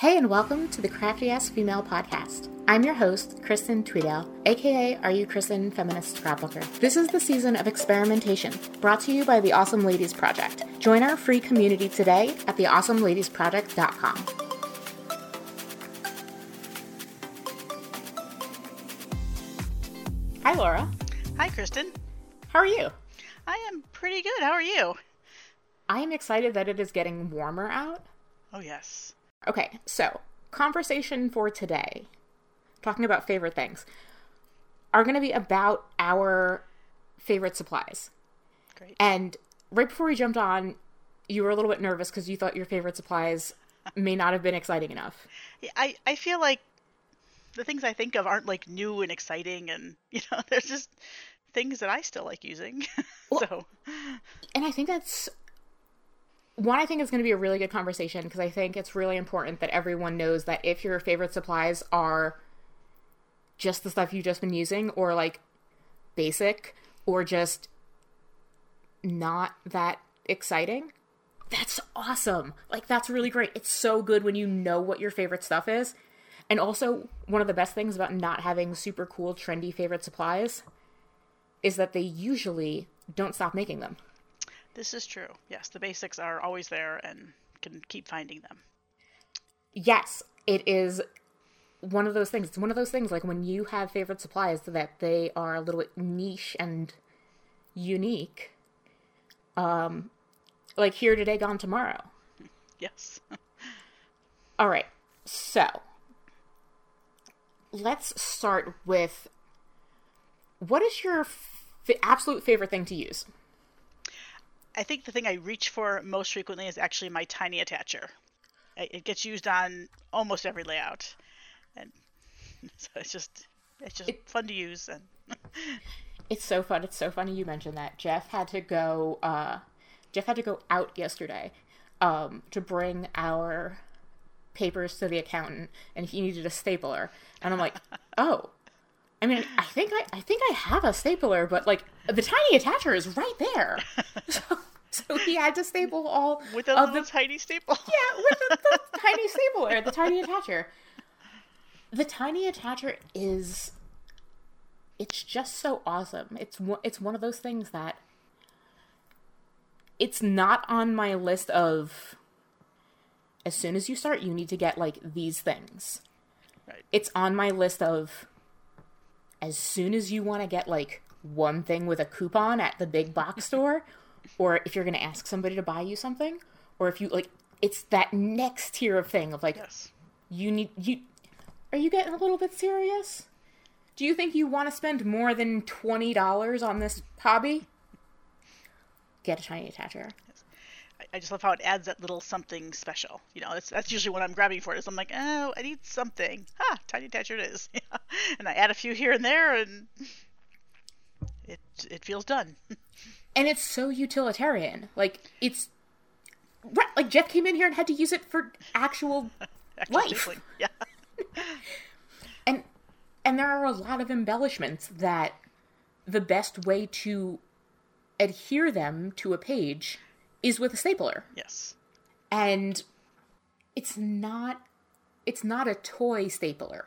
Hey, and welcome to the Crafty Ass Female Podcast. I'm your host, Kristen Tweedale, aka Are You Kristen Feminist Scrapbooker. This is the season of experimentation, brought to you by the Awesome Ladies Project. Join our free community today at theawesomeladiesproject.com. Hi, Laura. Hi, Kristen. How are you? I am pretty good. How are you? I am excited that it is getting warmer out. Oh, yes. Okay, so conversation for today, talking about favorite things, are going to be about our favorite supplies. Great. And right before we jumped on, you were a little bit nervous because you thought your favorite supplies may not have been exciting enough. Yeah, I, I feel like the things I think of aren't like new and exciting, and you know, there's just things that I still like using. so, And I think that's one, I think it's going to be a really good conversation because I think it's really important that everyone knows that if your favorite supplies are just the stuff you've just been using or like basic or just not that exciting, that's awesome. Like, that's really great. It's so good when you know what your favorite stuff is. And also, one of the best things about not having super cool, trendy favorite supplies is that they usually don't stop making them. This is true. Yes, the basics are always there and can keep finding them. yes, it is one of those things. It's one of those things like when you have favorite supplies that they are a little bit niche and unique. Um, like here today, gone tomorrow. Yes. All right, so let's start with what is your f- absolute favorite thing to use? I think the thing I reach for most frequently is actually my tiny attacher. It gets used on almost every layout, and so it's just it's just fun to use. And It's so fun. It's so funny you mentioned that. Jeff had to go. Uh, Jeff had to go out yesterday um, to bring our papers to the accountant, and he needed a stapler. And I'm like, oh. I mean, I think I, I think I have a stapler, but like the tiny attacher is right there. So, so he had to staple all with a of the tiny staple. yeah, with the, the tiny stapler, the tiny attacher. The tiny attacher is it's just so awesome. It's one- it's one of those things that it's not on my list of as soon as you start you need to get like these things. Right. It's on my list of as soon as you want to get like one thing with a coupon at the big box store or if you're going to ask somebody to buy you something or if you like it's that next tier of thing of like Yes. you need you are you getting a little bit serious? Do you think you want to spend more than $20 on this hobby? Get a tiny attacher I- just love how it adds that little something special. You know, that's that's usually what I'm grabbing for. Is I'm like, oh, I need something. Ah, tiny attacher it is. And I add a few here and there, and it it feels done. and it's so utilitarian like it's right, like jeff came in here and had to use it for actual Actual Life. Yeah. and and there are a lot of embellishments that the best way to adhere them to a page is with a stapler. Yes. and it's not it's not a toy stapler.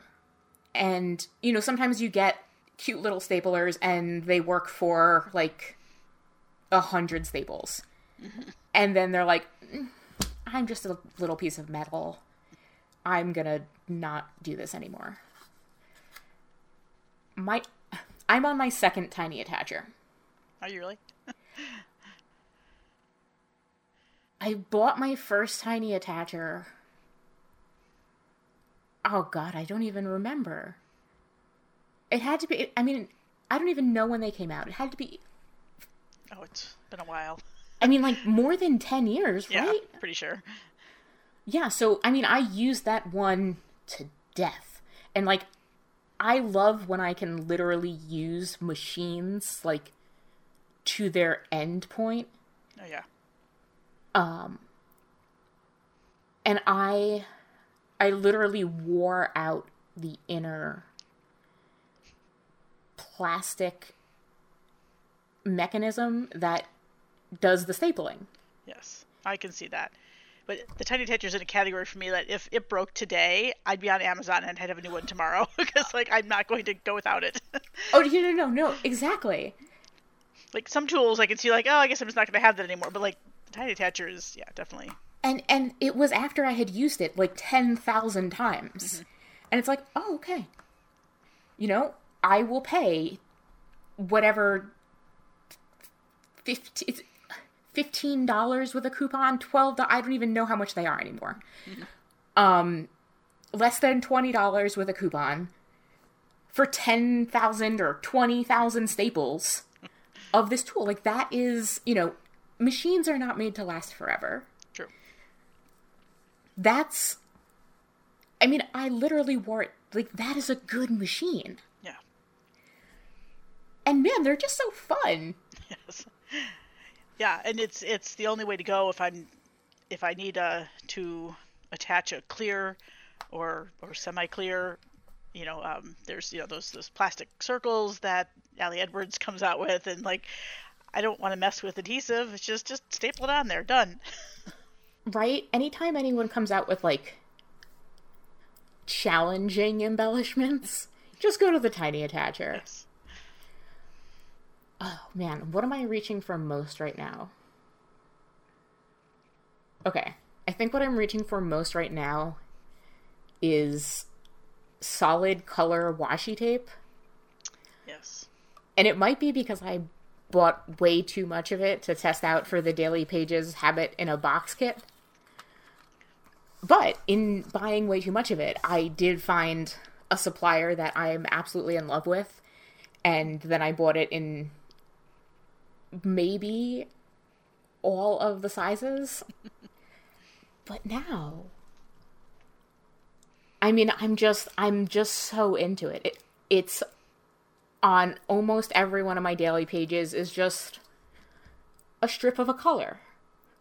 And you know sometimes you get cute little staplers and they work for like a hundred staples. And then they're like "Mm, i'm just a little piece of metal. I'm gonna not do this anymore. My i'm on my second tiny attacher. Are you really? I bought my first tiny attacher. Oh god, I don't even remember. It had to be I mean, I don't even know when they came out. It had to be Oh, it's been a while. I mean like more than 10 years, Yeah, right? pretty sure. Yeah, so I mean, I used that one to death. And like I love when I can literally use machines like to their end point. Oh yeah. Um, and I I literally wore out the inner plastic mechanism that does the stapling. Yes, I can see that. But the tiny attachers in a category for me that if it broke today, I'd be on Amazon and I'd have a new one tomorrow because oh. like I'm not going to go without it. oh, no, no, no, no, exactly. like some tools I can see like, oh, I guess I'm just not going to have that anymore. But like tiny attachers, yeah, definitely. And and it was after I had used it like ten thousand times, mm-hmm. and it's like, oh, okay. You know, I will pay whatever 50, fifteen dollars with a coupon, twelve. I don't even know how much they are anymore. Mm-hmm. Um, less than twenty dollars with a coupon for ten thousand or twenty thousand staples of this tool. Like that is, you know, machines are not made to last forever. True. That's. I mean, I literally wore it. Like that is a good machine. Yeah. And man, they're just so fun. Yes yeah, and it's it's the only way to go if I'm if I need uh, to attach a clear or or semi-clear. You know, um, there's you know those those plastic circles that Ali Edwards comes out with, and like I don't want to mess with adhesive. It's just just staple it on there, done. right. Anytime anyone comes out with like challenging embellishments, just go to the tiny attacher. Yes. Oh man, what am I reaching for most right now? Okay, I think what I'm reaching for most right now is solid color washi tape. Yes. And it might be because I bought way too much of it to test out for the Daily Pages Habit in a Box kit. But in buying way too much of it, I did find a supplier that I'm absolutely in love with. And then I bought it in maybe all of the sizes. but now I mean, I'm just I'm just so into it. it. It's on almost every one of my daily pages is just a strip of a color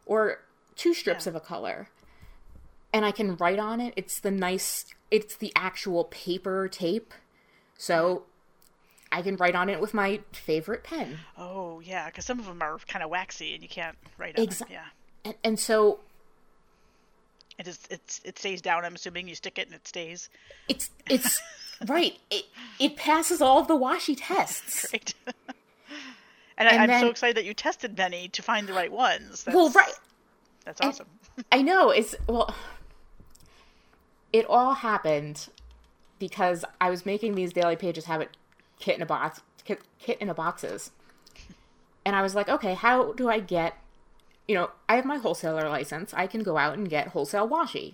or two strips yeah. of a color. And I can write on it. It's the nice it's the actual paper tape. So I can write on it with my favorite pen. Oh yeah, because some of them are kind of waxy and you can't write on exactly. Yeah, and, and so it is. It's it stays down. I'm assuming you stick it and it stays. It's it's right. It it passes all of the washi tests. Great. and, and I, am so excited that you tested many to find the right ones. That's, well, right. That's awesome. I know. It's well. It all happened because I was making these daily pages have it kit in a box kit, kit in a boxes. And I was like, okay, how do I get you know, I have my wholesaler license. I can go out and get wholesale washi.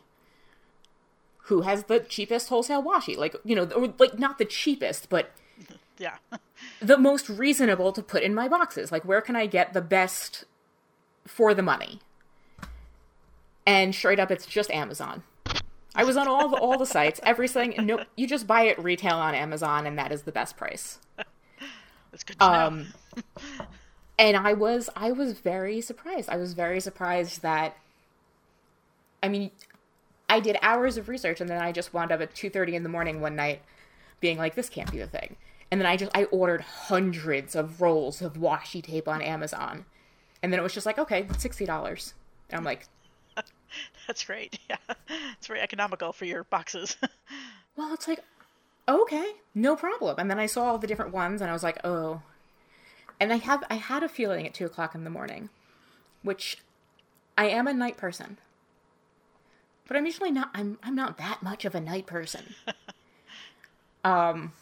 Who has the cheapest wholesale washi? Like, you know, or like not the cheapest, but yeah. the most reasonable to put in my boxes. Like where can I get the best for the money? And straight up it's just Amazon. I was on all the all the sites, everything. Nope, you just buy it retail on Amazon, and that is the best price. That's good to um, know. and I was I was very surprised. I was very surprised that. I mean, I did hours of research, and then I just wound up at two thirty in the morning one night, being like, "This can't be the thing." And then I just I ordered hundreds of rolls of washi tape on Amazon, and then it was just like, okay, sixty dollars. And I'm like, That's great. Yeah, it's very economical for your boxes. well, it's like, okay, no problem. And then I saw all the different ones, and I was like, oh. And I have I had a feeling at two o'clock in the morning, which I am a night person, but I'm usually not. I'm I'm not that much of a night person. um,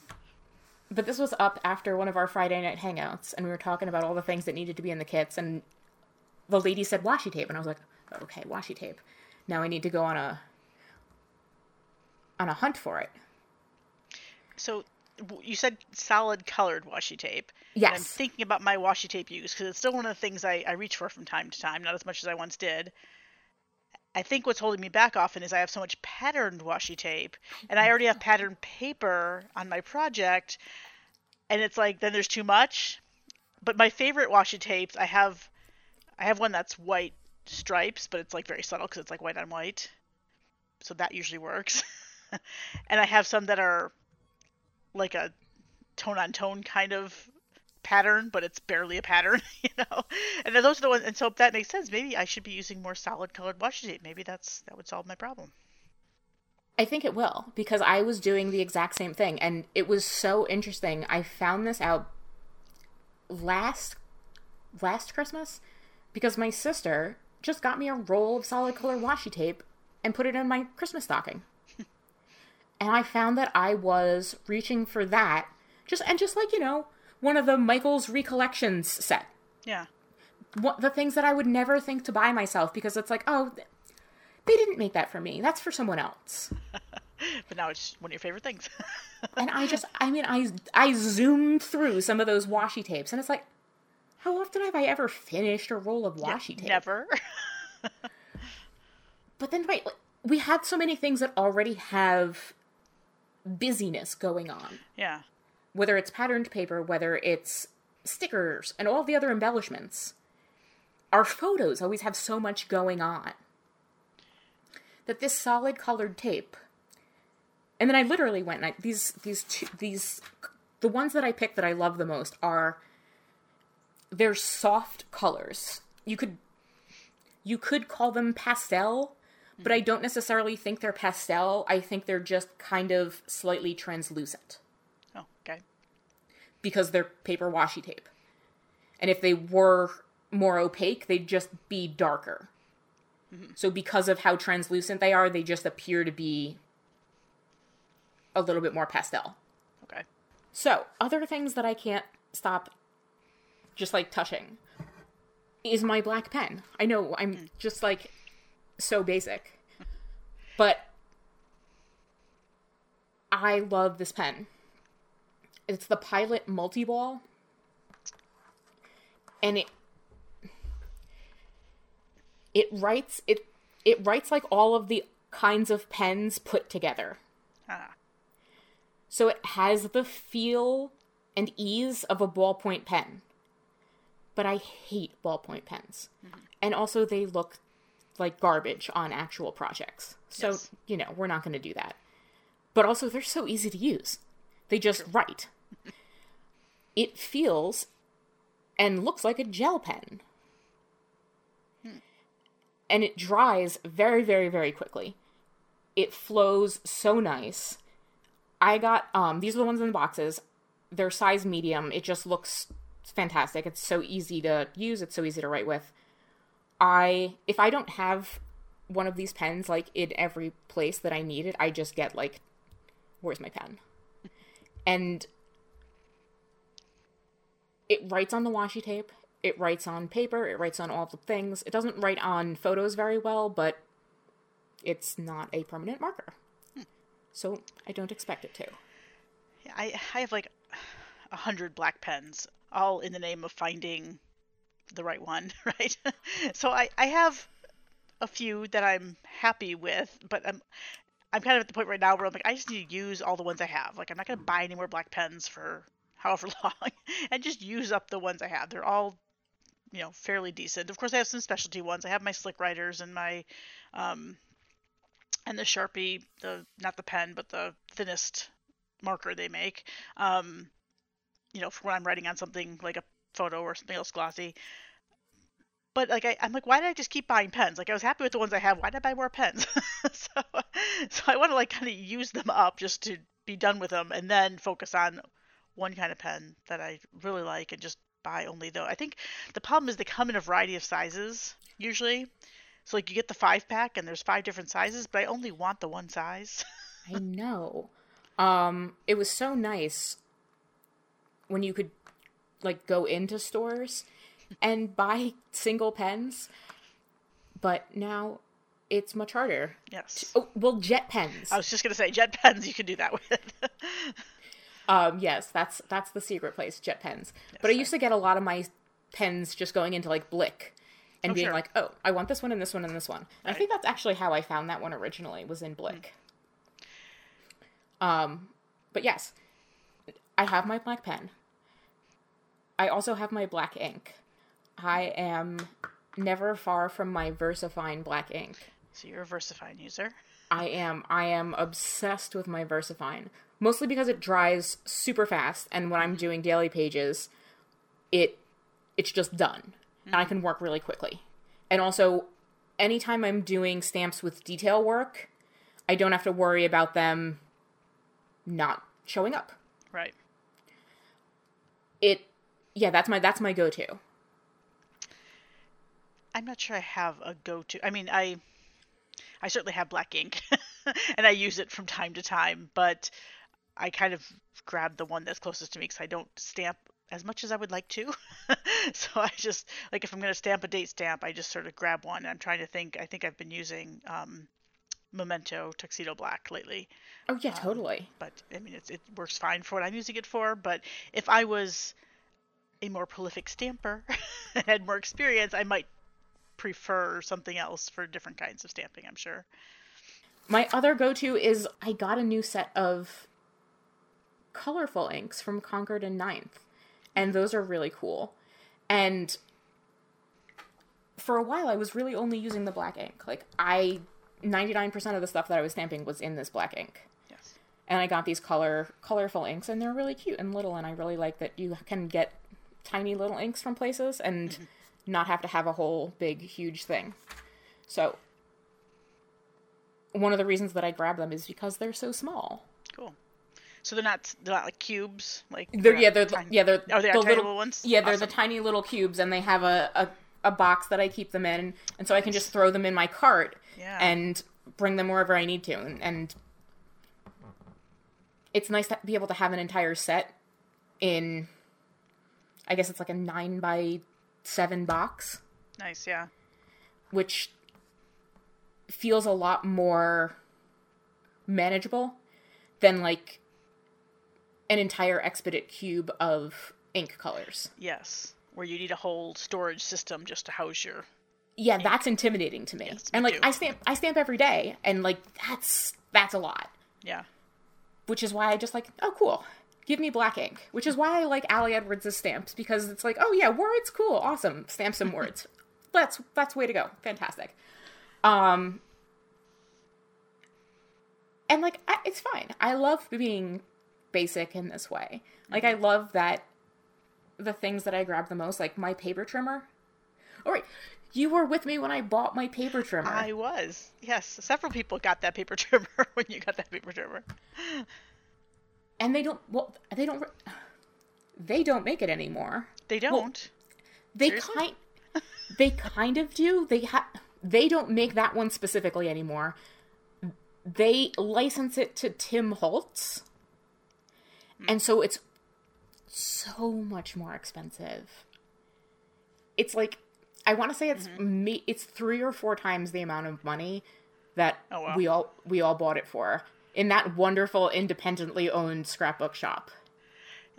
but this was up after one of our Friday night hangouts, and we were talking about all the things that needed to be in the kits, and the lady said washi tape, and I was like, okay, washi tape. Now I need to go on a on a hunt for it. So you said solid colored washi tape. Yes. I'm thinking about my washi tape use because it's still one of the things I, I reach for from time to time, not as much as I once did. I think what's holding me back often is I have so much patterned washi tape, and I mm-hmm. already have patterned paper on my project, and it's like then there's too much. But my favorite washi tapes, I have, I have one that's white stripes, but it's like very subtle because it's like white on white. So that usually works. and I have some that are like a tone on tone kind of pattern, but it's barely a pattern, you know. And those are the ones, and so that makes sense. Maybe I should be using more solid colored washi tape. Maybe that's that would solve my problem. I think it will because I was doing the exact same thing and it was so interesting. I found this out last last Christmas because my sister just got me a roll of solid color washi tape and put it in my Christmas stocking. and I found that I was reaching for that just and just like, you know, one of the Michael's Recollections set. Yeah. What the things that I would never think to buy myself because it's like, oh, they didn't make that for me. That's for someone else. but now it's one of your favorite things. and I just, I mean, I I zoomed through some of those washi tapes, and it's like, how often have I ever finished a roll of washi tape? Never. but then, right, like, we had so many things that already have busyness going on. Yeah. Whether it's patterned paper, whether it's stickers, and all the other embellishments. Our photos always have so much going on that this solid colored tape and then I literally went and I, these these two these the ones that I picked that I love the most are they're soft colors. You could you could call them pastel, but I mm. don't necessarily think they're pastel. I think they're just kind of slightly translucent. Because they're paper washi tape. And if they were more opaque, they'd just be darker. Mm-hmm. So because of how translucent they are, they just appear to be a little bit more pastel. Okay. So, other things that I can't stop just like touching is my black pen. I know I'm mm. just like so basic. But I love this pen. It's the Pilot Multi-Ball. And it it writes it it writes like all of the kinds of pens put together. Ah. So it has the feel and ease of a ballpoint pen. But I hate ballpoint pens. Mm-hmm. And also, they look like garbage on actual projects. So, yes. you know, we're not going to do that. But also, they're so easy to use. They just write. it feels and looks like a gel pen. Hmm. And it dries very, very, very quickly. It flows so nice. I got um these are the ones in the boxes. They're size medium. It just looks fantastic. It's so easy to use. It's so easy to write with. I if I don't have one of these pens like in every place that I need it, I just get like where's my pen? And it writes on the washi tape. It writes on paper. It writes on all the things. It doesn't write on photos very well, but it's not a permanent marker so I don't expect it to. I I have like a hundred black pens, all in the name of finding the right one, right? so I I have a few that I'm happy with, but I'm I'm kind of at the point right now where I'm like I just need to use all the ones I have. Like I'm not gonna buy any more black pens for however long, and just use up the ones I have. They're all you know fairly decent. Of course, I have some specialty ones. I have my slick writers and my um, and the Sharpie, the not the pen, but the thinnest marker they make. Um, you know, for when I'm writing on something like a photo or something else glossy. But like I, am like, why did I just keep buying pens? Like I was happy with the ones I have. Why did I buy more pens? so, so I want to like kind of use them up just to be done with them, and then focus on one kind of pen that I really like and just buy only though. I think the problem is they come in a variety of sizes usually. So like you get the five pack and there's five different sizes, but I only want the one size. I know. Um, it was so nice when you could like go into stores and buy single pens, but now it's much harder. Yes. oh, well, JetPens. I was just gonna say JetPens. You can do that with. um, yes, that's that's the secret place, JetPens. Yes, but I used to get a lot of my pens just going into like Blick and oh, being sure. like, oh, I want this one and this one and this one. Right. I think that's actually how I found that one originally was in Blick. Mm. Um, but yes, I have my black pen. I also have my black ink. I am never far from my VersaFine black ink. So you're a VersaFine user. I am. I am obsessed with my VersaFine. Mostly because it dries super fast, and when I'm mm-hmm. doing daily pages, it it's just done and I mm. can work really quickly. And also anytime I'm doing stamps with detail work, I don't have to worry about them not showing up. Right. It yeah, that's my that's my go-to. I'm not sure I have a go-to. I mean, I I certainly have black ink, and I use it from time to time, but I kind of grab the one that's closest to me because I don't stamp as much as I would like to. so I just like if I'm going to stamp a date stamp, I just sort of grab one. I'm trying to think. I think I've been using um, Memento Tuxedo Black lately. Oh yeah, totally. But I mean, it's, it works fine for what I'm using it for. But if I was a more prolific stamper and had more experience, I might prefer something else for different kinds of stamping. I'm sure. My other go-to is I got a new set of colorful inks from Concord and Ninth, and those are really cool. And for a while, I was really only using the black ink. Like I, ninety nine percent of the stuff that I was stamping was in this black ink. Yes. And I got these color colorful inks, and they're really cute and little. And I really like that you can get tiny little inks from places and mm-hmm. Not have to have a whole big huge thing. So one of the reasons that I grab them is because they're so small. Cool. So they're not they're not like cubes, like They're, yeah, they're tiny- yeah, they're Oh, they the tiny little ones? Yeah, they're the tiny little cubes, and they have a, a a box that I keep them in, and so I can just throw them in my cart Yeah. and bring them wherever I need to, and, and it's nice to be able to have an entire set in. I guess it's like a nine by seven box, nice. Yeah. which feels a lot more manageable than like an entire Expedit cube of ink colors. Yes. Where you need a whole storage system just to house your. Yeah, that's intimidating to me. Yes, and like too. I stamp I stamp every day and like that's that's a lot. Yeah. Which is why I just like, oh cool. Give me black ink. Which is why I like Ali Edwards' stamps because it's like, oh yeah, words, cool, awesome. Stamp some words. that's that's way to go. Fantastic. Um and like I, it's fine. I love being basic in this way. Like I love that the things that I grab the most, like my paper trimmer. All right, you were with me when I bought my paper trimmer. I was. Yes. Several people got that paper trimmer when you got that paper trimmer. And they don't well they don't they don't make it anymore They don't. they Seriously? kind they kind of do they ha- they don't make that one specifically anymore they license it to tim holtz and so it's so much more expensive it's like i want to say it's Mm-hmm. me it's three or four times the amount of money that Oh, wow. we all we all bought it for in that wonderful independently owned scrapbook shop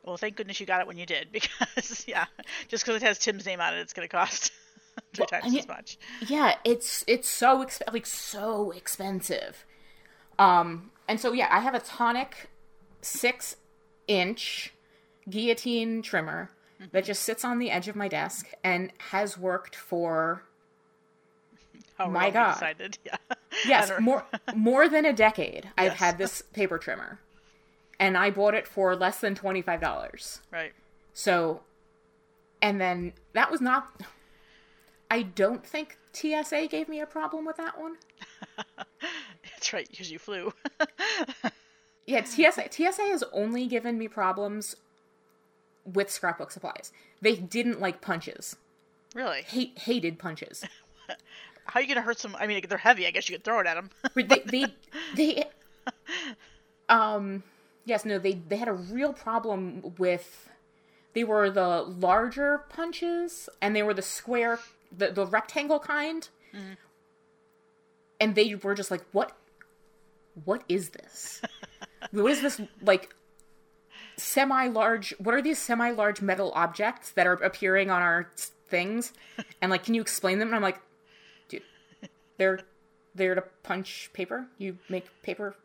Well, thank goodness you got it when you did, because yeah, just because it has Tim's name on it, it's going to cost three times and as much. yeah it's it's so exp- like so expensive um and so yeah i have a tonic six inch guillotine trimmer that just sits on the edge of my desk and has worked for How My God. Decided. Yeah. Yes more more than a decade i've had this paper trimmer and i bought it for less than $25 Right. so and then that was not i don't think tsa gave me a problem with that one That's right, because you flew. Yeah, TSA TSA has only given me problems with scrapbook supplies. They didn't like punches. really? Hate hated punches. How are you going to hurt some? I mean, they're heavy. I guess you could throw it at them. They they they um yes, no, they they had a real problem with they were the larger punches and they were the square the, the rectangle kind. And they were just like, What what is this? what is this like semi large what are these semi large metal objects that are appearing on our things? And like, can you explain them? And I'm like, they're there to punch paper. You make paper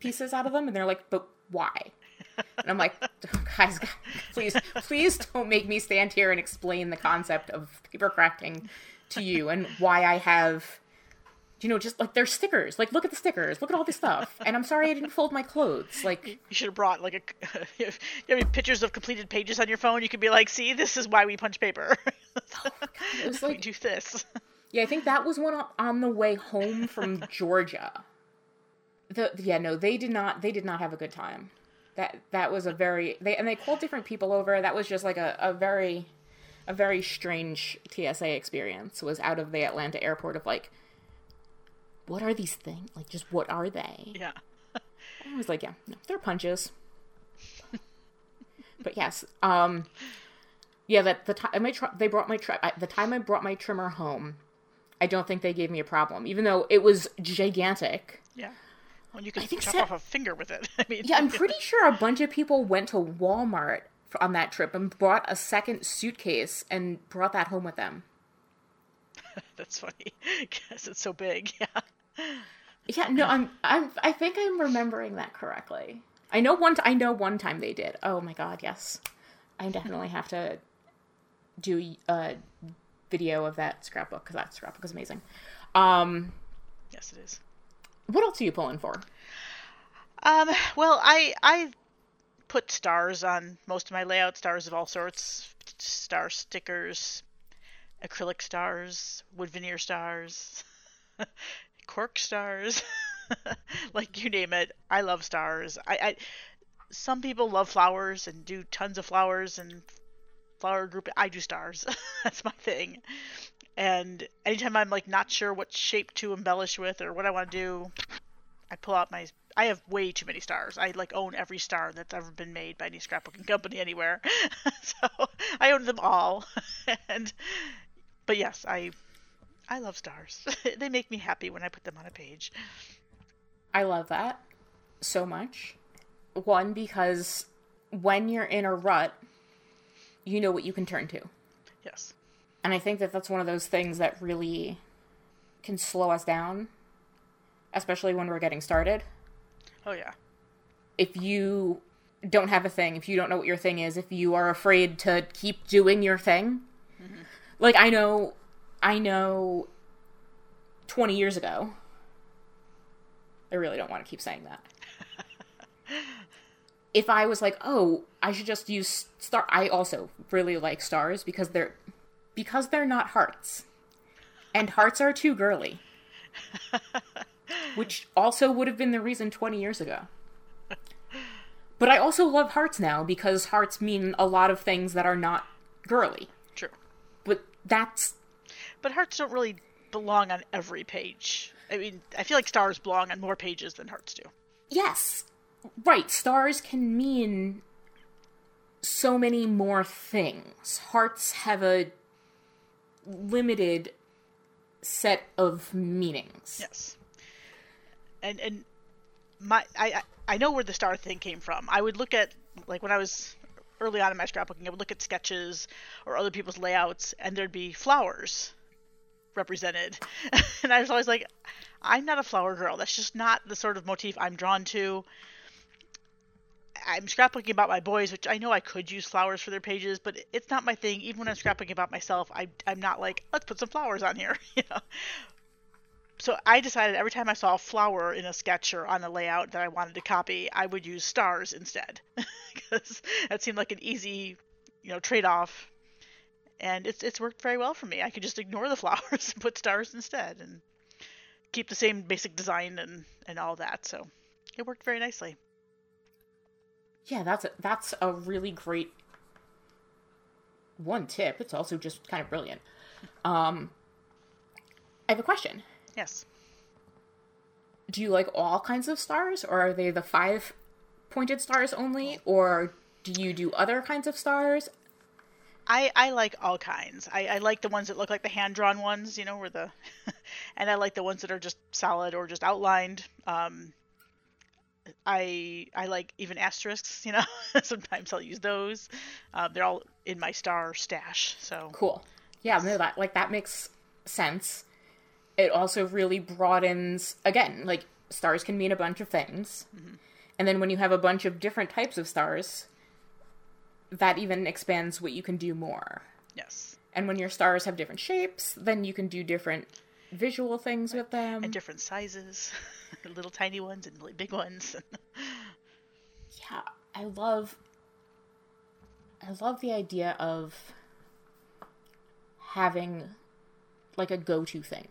pieces out of them, and they're like, but why? And I'm like, guys, guys, please, please don't make me stand here and explain the concept of paper crafting to you and why I have you know, just like there's stickers. Like, look at the stickers. Look at all this stuff. And I'm sorry I didn't fold my clothes. Like, You should have brought like a you have any pictures of completed pages on your phone. You could be like, "See, this is why we punch paper. Oh, it was we like, do this." Yeah, I think that was one on- the way home from Georgia. The yeah, no, they did not. They did not have a good time. That that was a very they and they called different people over. That was just like a, a very a very strange TSA experience. Was out of the Atlanta airport of like, what are these things? Like, just what are they? Yeah. I was like, yeah, no, they're punches. but yes, um, yeah, that the time my tr- they brought my tr- I, the time I brought my trimmer home, I don't think they gave me a problem, even though it was gigantic. Yeah. Well, you can think chop off a finger with it. I mean, Yeah, I'm pretty sure a bunch of people went to Walmart on that trip and bought a second suitcase and brought that home with them. that's funny because it's so big. Yeah. Yeah, no, I'm, I'm, I think I'm remembering that correctly. I know one, t- I know one time they did. Oh my god, yes, I definitely have to do a video of that scrapbook because that scrapbook is amazing. Um, Yes, it is. what else are you pulling for? Um, well, I I put stars on most of my layout, stars of all sorts, star stickers, acrylic stars, wood veneer stars, cork stars, like you name it. I love stars. I, I some people love flowers and do tons of flowers and flower group. I do stars. That's my thing. And anytime I'm like not sure what shape to embellish with or what I want to do, I pull out my. I have way too many stars. I like own every star that's ever been made by any scrapbooking company anywhere. so I own them all. and but yes, I I love stars. they make me happy when I put them on a page. I love that so much. One because when you're in a rut, you know what you can turn to. Yes. And I think that that's one of those things that really can slow us down, especially when we're getting started. Oh yeah. If you don't have a thing, if you don't know what your thing is, if you are afraid to keep doing your thing, mm-hmm. like I know, I know 20 years ago, I really don't want to keep saying that. if I was like, oh, I should just use star, I also really like stars because they're because they're not hearts, and hearts are too girly. Which also would have been the reason 20 years ago. But I also love hearts now because hearts mean a lot of things that are not girly. True. But that's But hearts don't really belong on every page. I mean, I feel like stars belong on more pages than hearts do. yes. Right, stars can mean so many more things. Hearts have a limited set of meanings. Yes. And and my I I- know where the star thing came from. I would look at like when I was early on in my scrapbooking, I would look at sketches or other people's layouts, and there'd be flowers represented, and I was always like, I'm not a flower girl. That's just not the sort of motif I'm drawn to. I'm scrapbooking about my boys, which I know I could use flowers for their pages, but it's not my thing. Even when I'm scrapbooking about myself, I, I'm not like, let's put some flowers on here. So I decided every time I saw a flower in a sketch or on a layout that I wanted to copy, I would use stars instead, because that seemed like an easy, you know, trade-off. And it's it's worked very well for me. I could just ignore the flowers and put stars instead, and keep the same basic design and and all that. So it worked very nicely. Yeah, that's a, that's a really great one tip. It's also just kind of brilliant. Um, I have a question. Yes. Do you like all kinds of stars, or are they the five pointed stars only, or do you do other kinds of stars? I, I like all kinds. I, I like the ones that look like the hand drawn ones, you know, where the, and I like the ones that are just solid or just outlined. Um, I I like even asterisks, you know. Sometimes I'll use those. Um, they're all in my star stash. So Cool. Yeah, no, that like that makes sense. It also really broadens again, like stars can mean a bunch of things. And then when you have a bunch of different types of stars, that even expands what you can do more. yes, And when your stars have different shapes, then you can do different visual things with them. and different sizes, little tiny ones and really big ones. yeah, I love I love the idea of having like a go-to thing.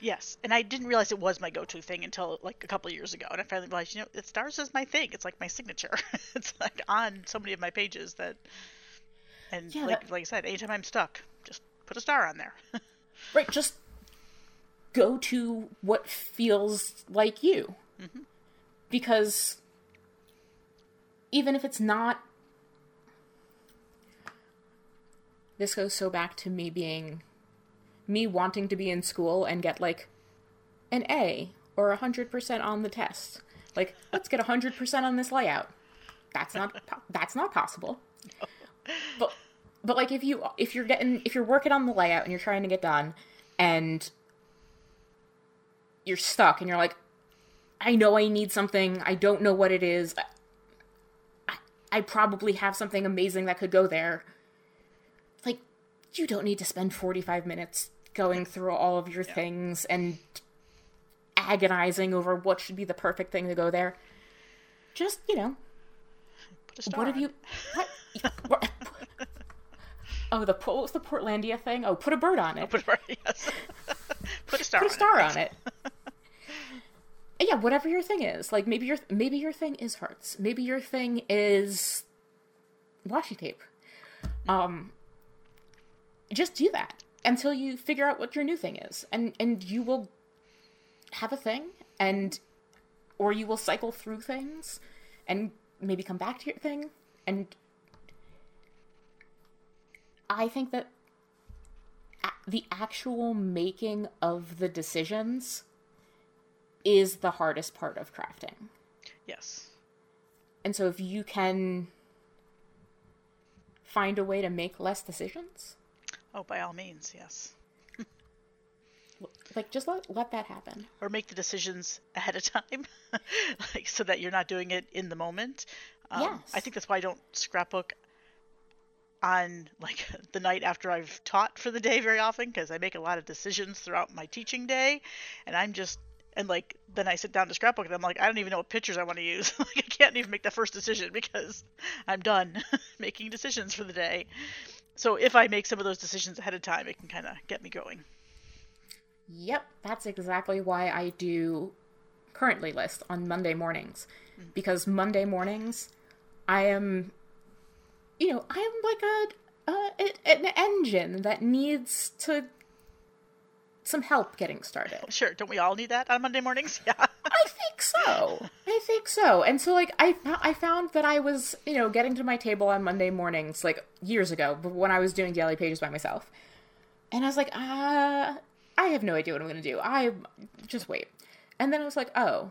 yes, and I didn't realize it was my go-to thing until like a couple of years ago, and I finally realized, you know, it stars as my thing. It's like my signature. it's like on so many of my pages that, and Yeah, like that- like I said, anytime I'm stuck, just put a star on there. Right, just go to what feels like you. Mm-hmm. Because even if it's not this goes so back to me being me wanting to be in school and get like an A or a 100% on the test. Like, let's get a 100% on this layout. That's not that's not possible. But but like if you if you're getting if you're working on the layout and you're trying to get done and you're stuck and you're like I know I need something, I don't know what it is. I, I probably have something amazing that could go there. Like you don't need to spend 45 minutes going through all of your things and agonizing over what should be the perfect thing to go there. Just, you know, Put a star. what have you what, what- Oh, the what was the Portlandia thing? Oh, put a bird on oh, it. Put a, bird. yes. put a star. put a on star it. on it. yeah, whatever your thing is. Like maybe your maybe your thing is hearts. Maybe your thing is washi tape. Um just do that until you figure out what your new thing is. And and you will have a thing and or you will cycle through things and maybe come back to your thing and I think that the actual making of the decisions is the hardest part of crafting. Yes. And so if you can find a way to make less decisions, Oh, by all means, yes. like just let let that happen. Or make the decisions ahead of time, like so that you're not doing it in the moment. Um, I think that's why I don't scrapbook on like the night after I've taught for the day very often because I make a lot of decisions throughout my teaching day, and I'm just and like then I sit down to scrapbook and I'm like I don't even know what pictures I want to use. like I can't even make the first decision because I'm done making decisions for the day. So if I make some of those decisions ahead of time, it can kind of get me going. Yep, that's exactly why I do currently list on Monday mornings. Mm. Because Monday mornings, I am, you know, I am like a, a an engine that needs to some help getting started. Sure, don't we all need that on Monday mornings? Yeah. I think so. I think so. And so, like, I I found that I was, you know, getting to my table on Monday mornings, like years ago, but when I was doing daily pages by myself, and I was like, uh, I have no idea what I'm gonna do. I just wait. And then I was like, oh,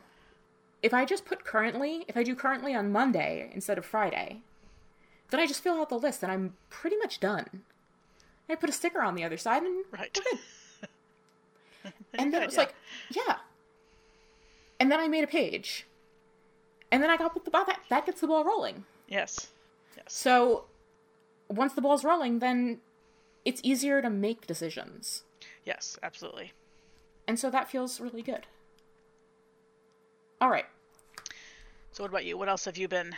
if I just put currently, if I do currently on Monday instead of Friday, then I just fill out the list and I'm pretty much done. I put a sticker on the other side and Right. and then it was like, yeah. And then I made a page. And then I got the ball that that gets the ball rolling. Yes. Yes. So once the ball's rolling, then it's easier to make decisions. Yes, absolutely. And so that feels really good. All right. So what about you? What else have you been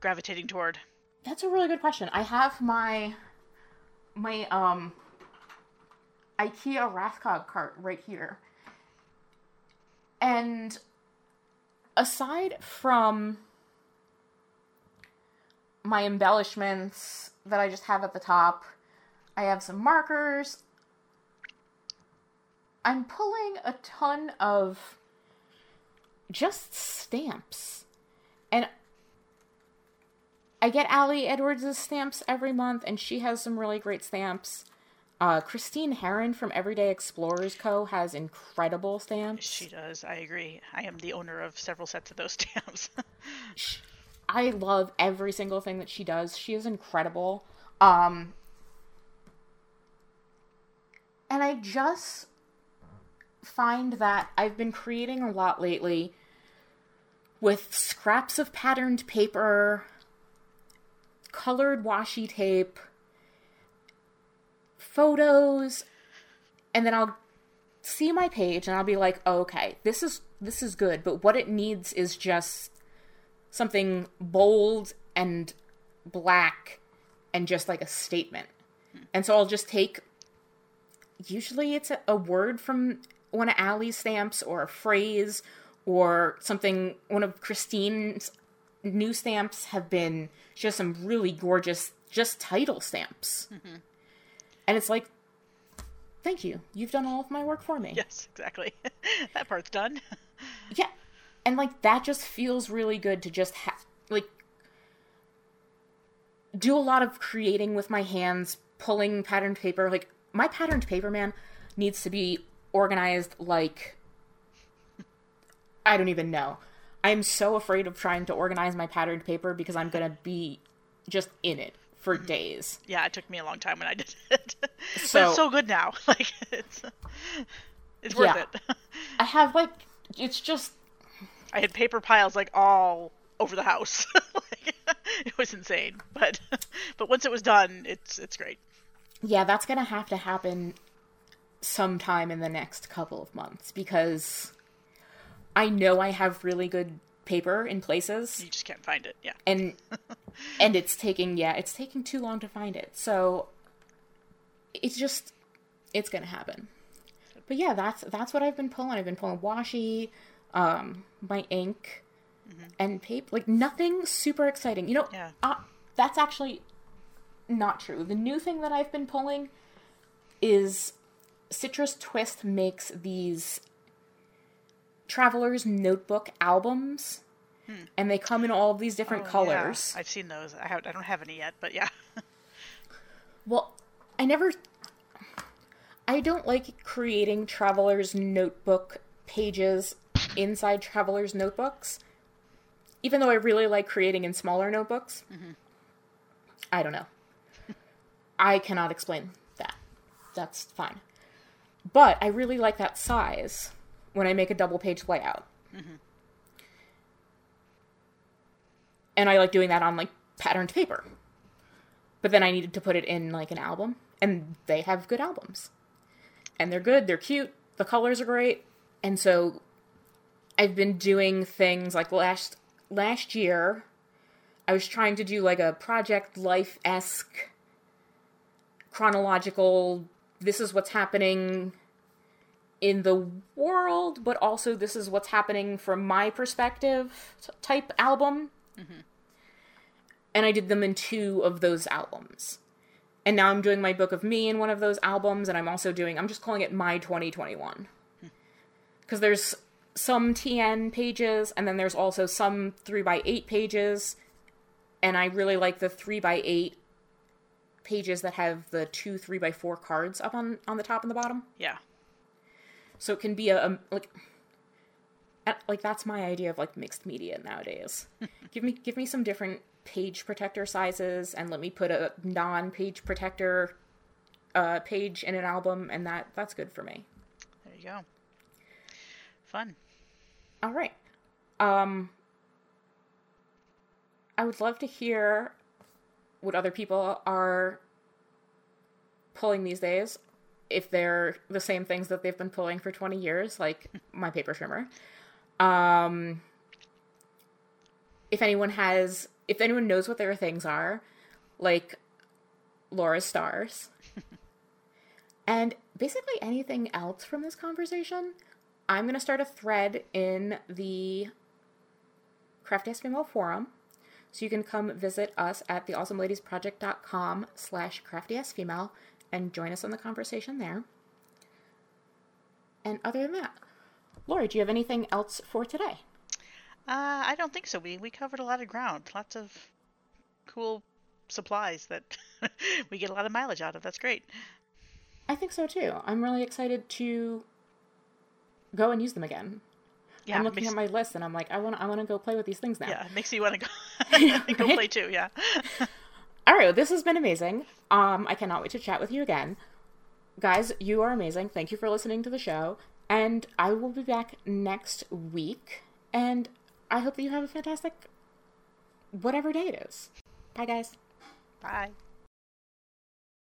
gravitating toward? That's a really good question. I have my my um IKEA Raskog cart right here. And aside from my embellishments that I just have at the top, I have some markers. I'm pulling a ton of just stamps. And I get Ali Edwards' stamps every month, and she has some really great stamps. Uh, Christine Herrin from Everyday Explorers Co. has incredible stamps. She does. I agree. I am the owner of several sets of those stamps. I love every single thing that she does. She is incredible. Um, and I just find that I've been creating a lot lately with scraps of patterned paper, colored washi tape, photos, and then I'll see my page and I'll be like, oh, okay, this is this is good, but what it needs is just something bold and black and just like a statement. Hmm. And so I'll just take usually it's a, a word from one of Ali's stamps or a phrase or something one of Christine's new stamps have been just some really gorgeous just title stamps. Mm-hmm. And it's like thank you. You've done all of my work for me. Yes, exactly. that part's done. Yeah. And like that just feels really good to just have like do a lot of creating with my hands, pulling patterned paper. Like my patterned paper man needs to be organized like I don't even know. I'm so afraid of trying to organize my patterned paper because I'm going to be just in it for days. Yeah, it took me a long time when I did it. but it's so good now. Like it's it's worth Yeah. it. I have like it's just I had paper piles like all over the house. like, it was insane. But but once it was done, it's it's great. yeah, that's going to have to happen sometime in the next couple of months because I know I have really good paper in places You just can't find it. Yeah. and and it's taking yeah, it's taking too long to find it. So it's just it's going to happen. But yeah, that's that's what I've been pulling. I've been pulling washi, um my ink and paper like nothing super exciting. You know, Yeah. uh, that's actually not true. The new thing that I've been pulling is Citrus Twist makes these Traveler's Notebook albums, hmm. and they come in all of these different Oh, colors. Yeah. I've seen those. I have I don't have any yet, but yeah. Well, I never. I don't like creating Traveler's Notebook pages inside Traveler's Notebooks, even though I really like creating in smaller notebooks. Mm-hmm. I don't know. I cannot explain that. That's fine. But I really like that size when I make a double page layout. Mm-hmm. And I like doing that on like patterned paper. But then I needed to put it in like an album, and they have good albums. And they're good, they're cute, the colors are great. And so I've been doing things like last last year I was trying to do like a project life esque chronological this is what's happening in the world, but also this is what's happening from my perspective type album. And I did them in two of those albums. And now I'm doing my book of me in one of those albums, and I'm also doing, I'm just calling it My 2021. Because there's some TN pages, and then there's also some 3x8 pages. And I really like the 3x8 pages that have the two 3x4 cards up on, on the top and the bottom. Yeah. So it can be a, a like like that's my idea of like mixed media nowadays. give me give me some different page protector sizes and let me put a non-page protector uh page in an album and that that's good for me. There you go. Fun. All right. Um I would love to hear what other people are pulling these days if they're the same things that they've been pulling for 20 years like my paper trimmer. Um if anyone has if anyone knows what their things are like Laura's stars and basically anything else from this conversation I'm going to start a thread in the Crafty Female forum. So you can come visit us at theawesomeladiesproject.com slash craftyasfemale and join us on the conversation there. And other than that, Lori, do you have anything else for today? Uh, I don't think so. We we covered a lot of ground. Lots of cool supplies that we get a lot of mileage out of. That's great. I think so too. I'm really excited to go and use them again. Yeah. I'm looking makes, at my list and I'm like, I want I want to go play with these things now. yeah, makes you want to go go play too. Yeah. Well, this has been amazing. Um, I cannot wait to chat with you again. Guys, you are amazing. Thank you for listening to the show. And I will be back next week. And I hope that you have a fantastic whatever day it is. Bye, guys. Bye.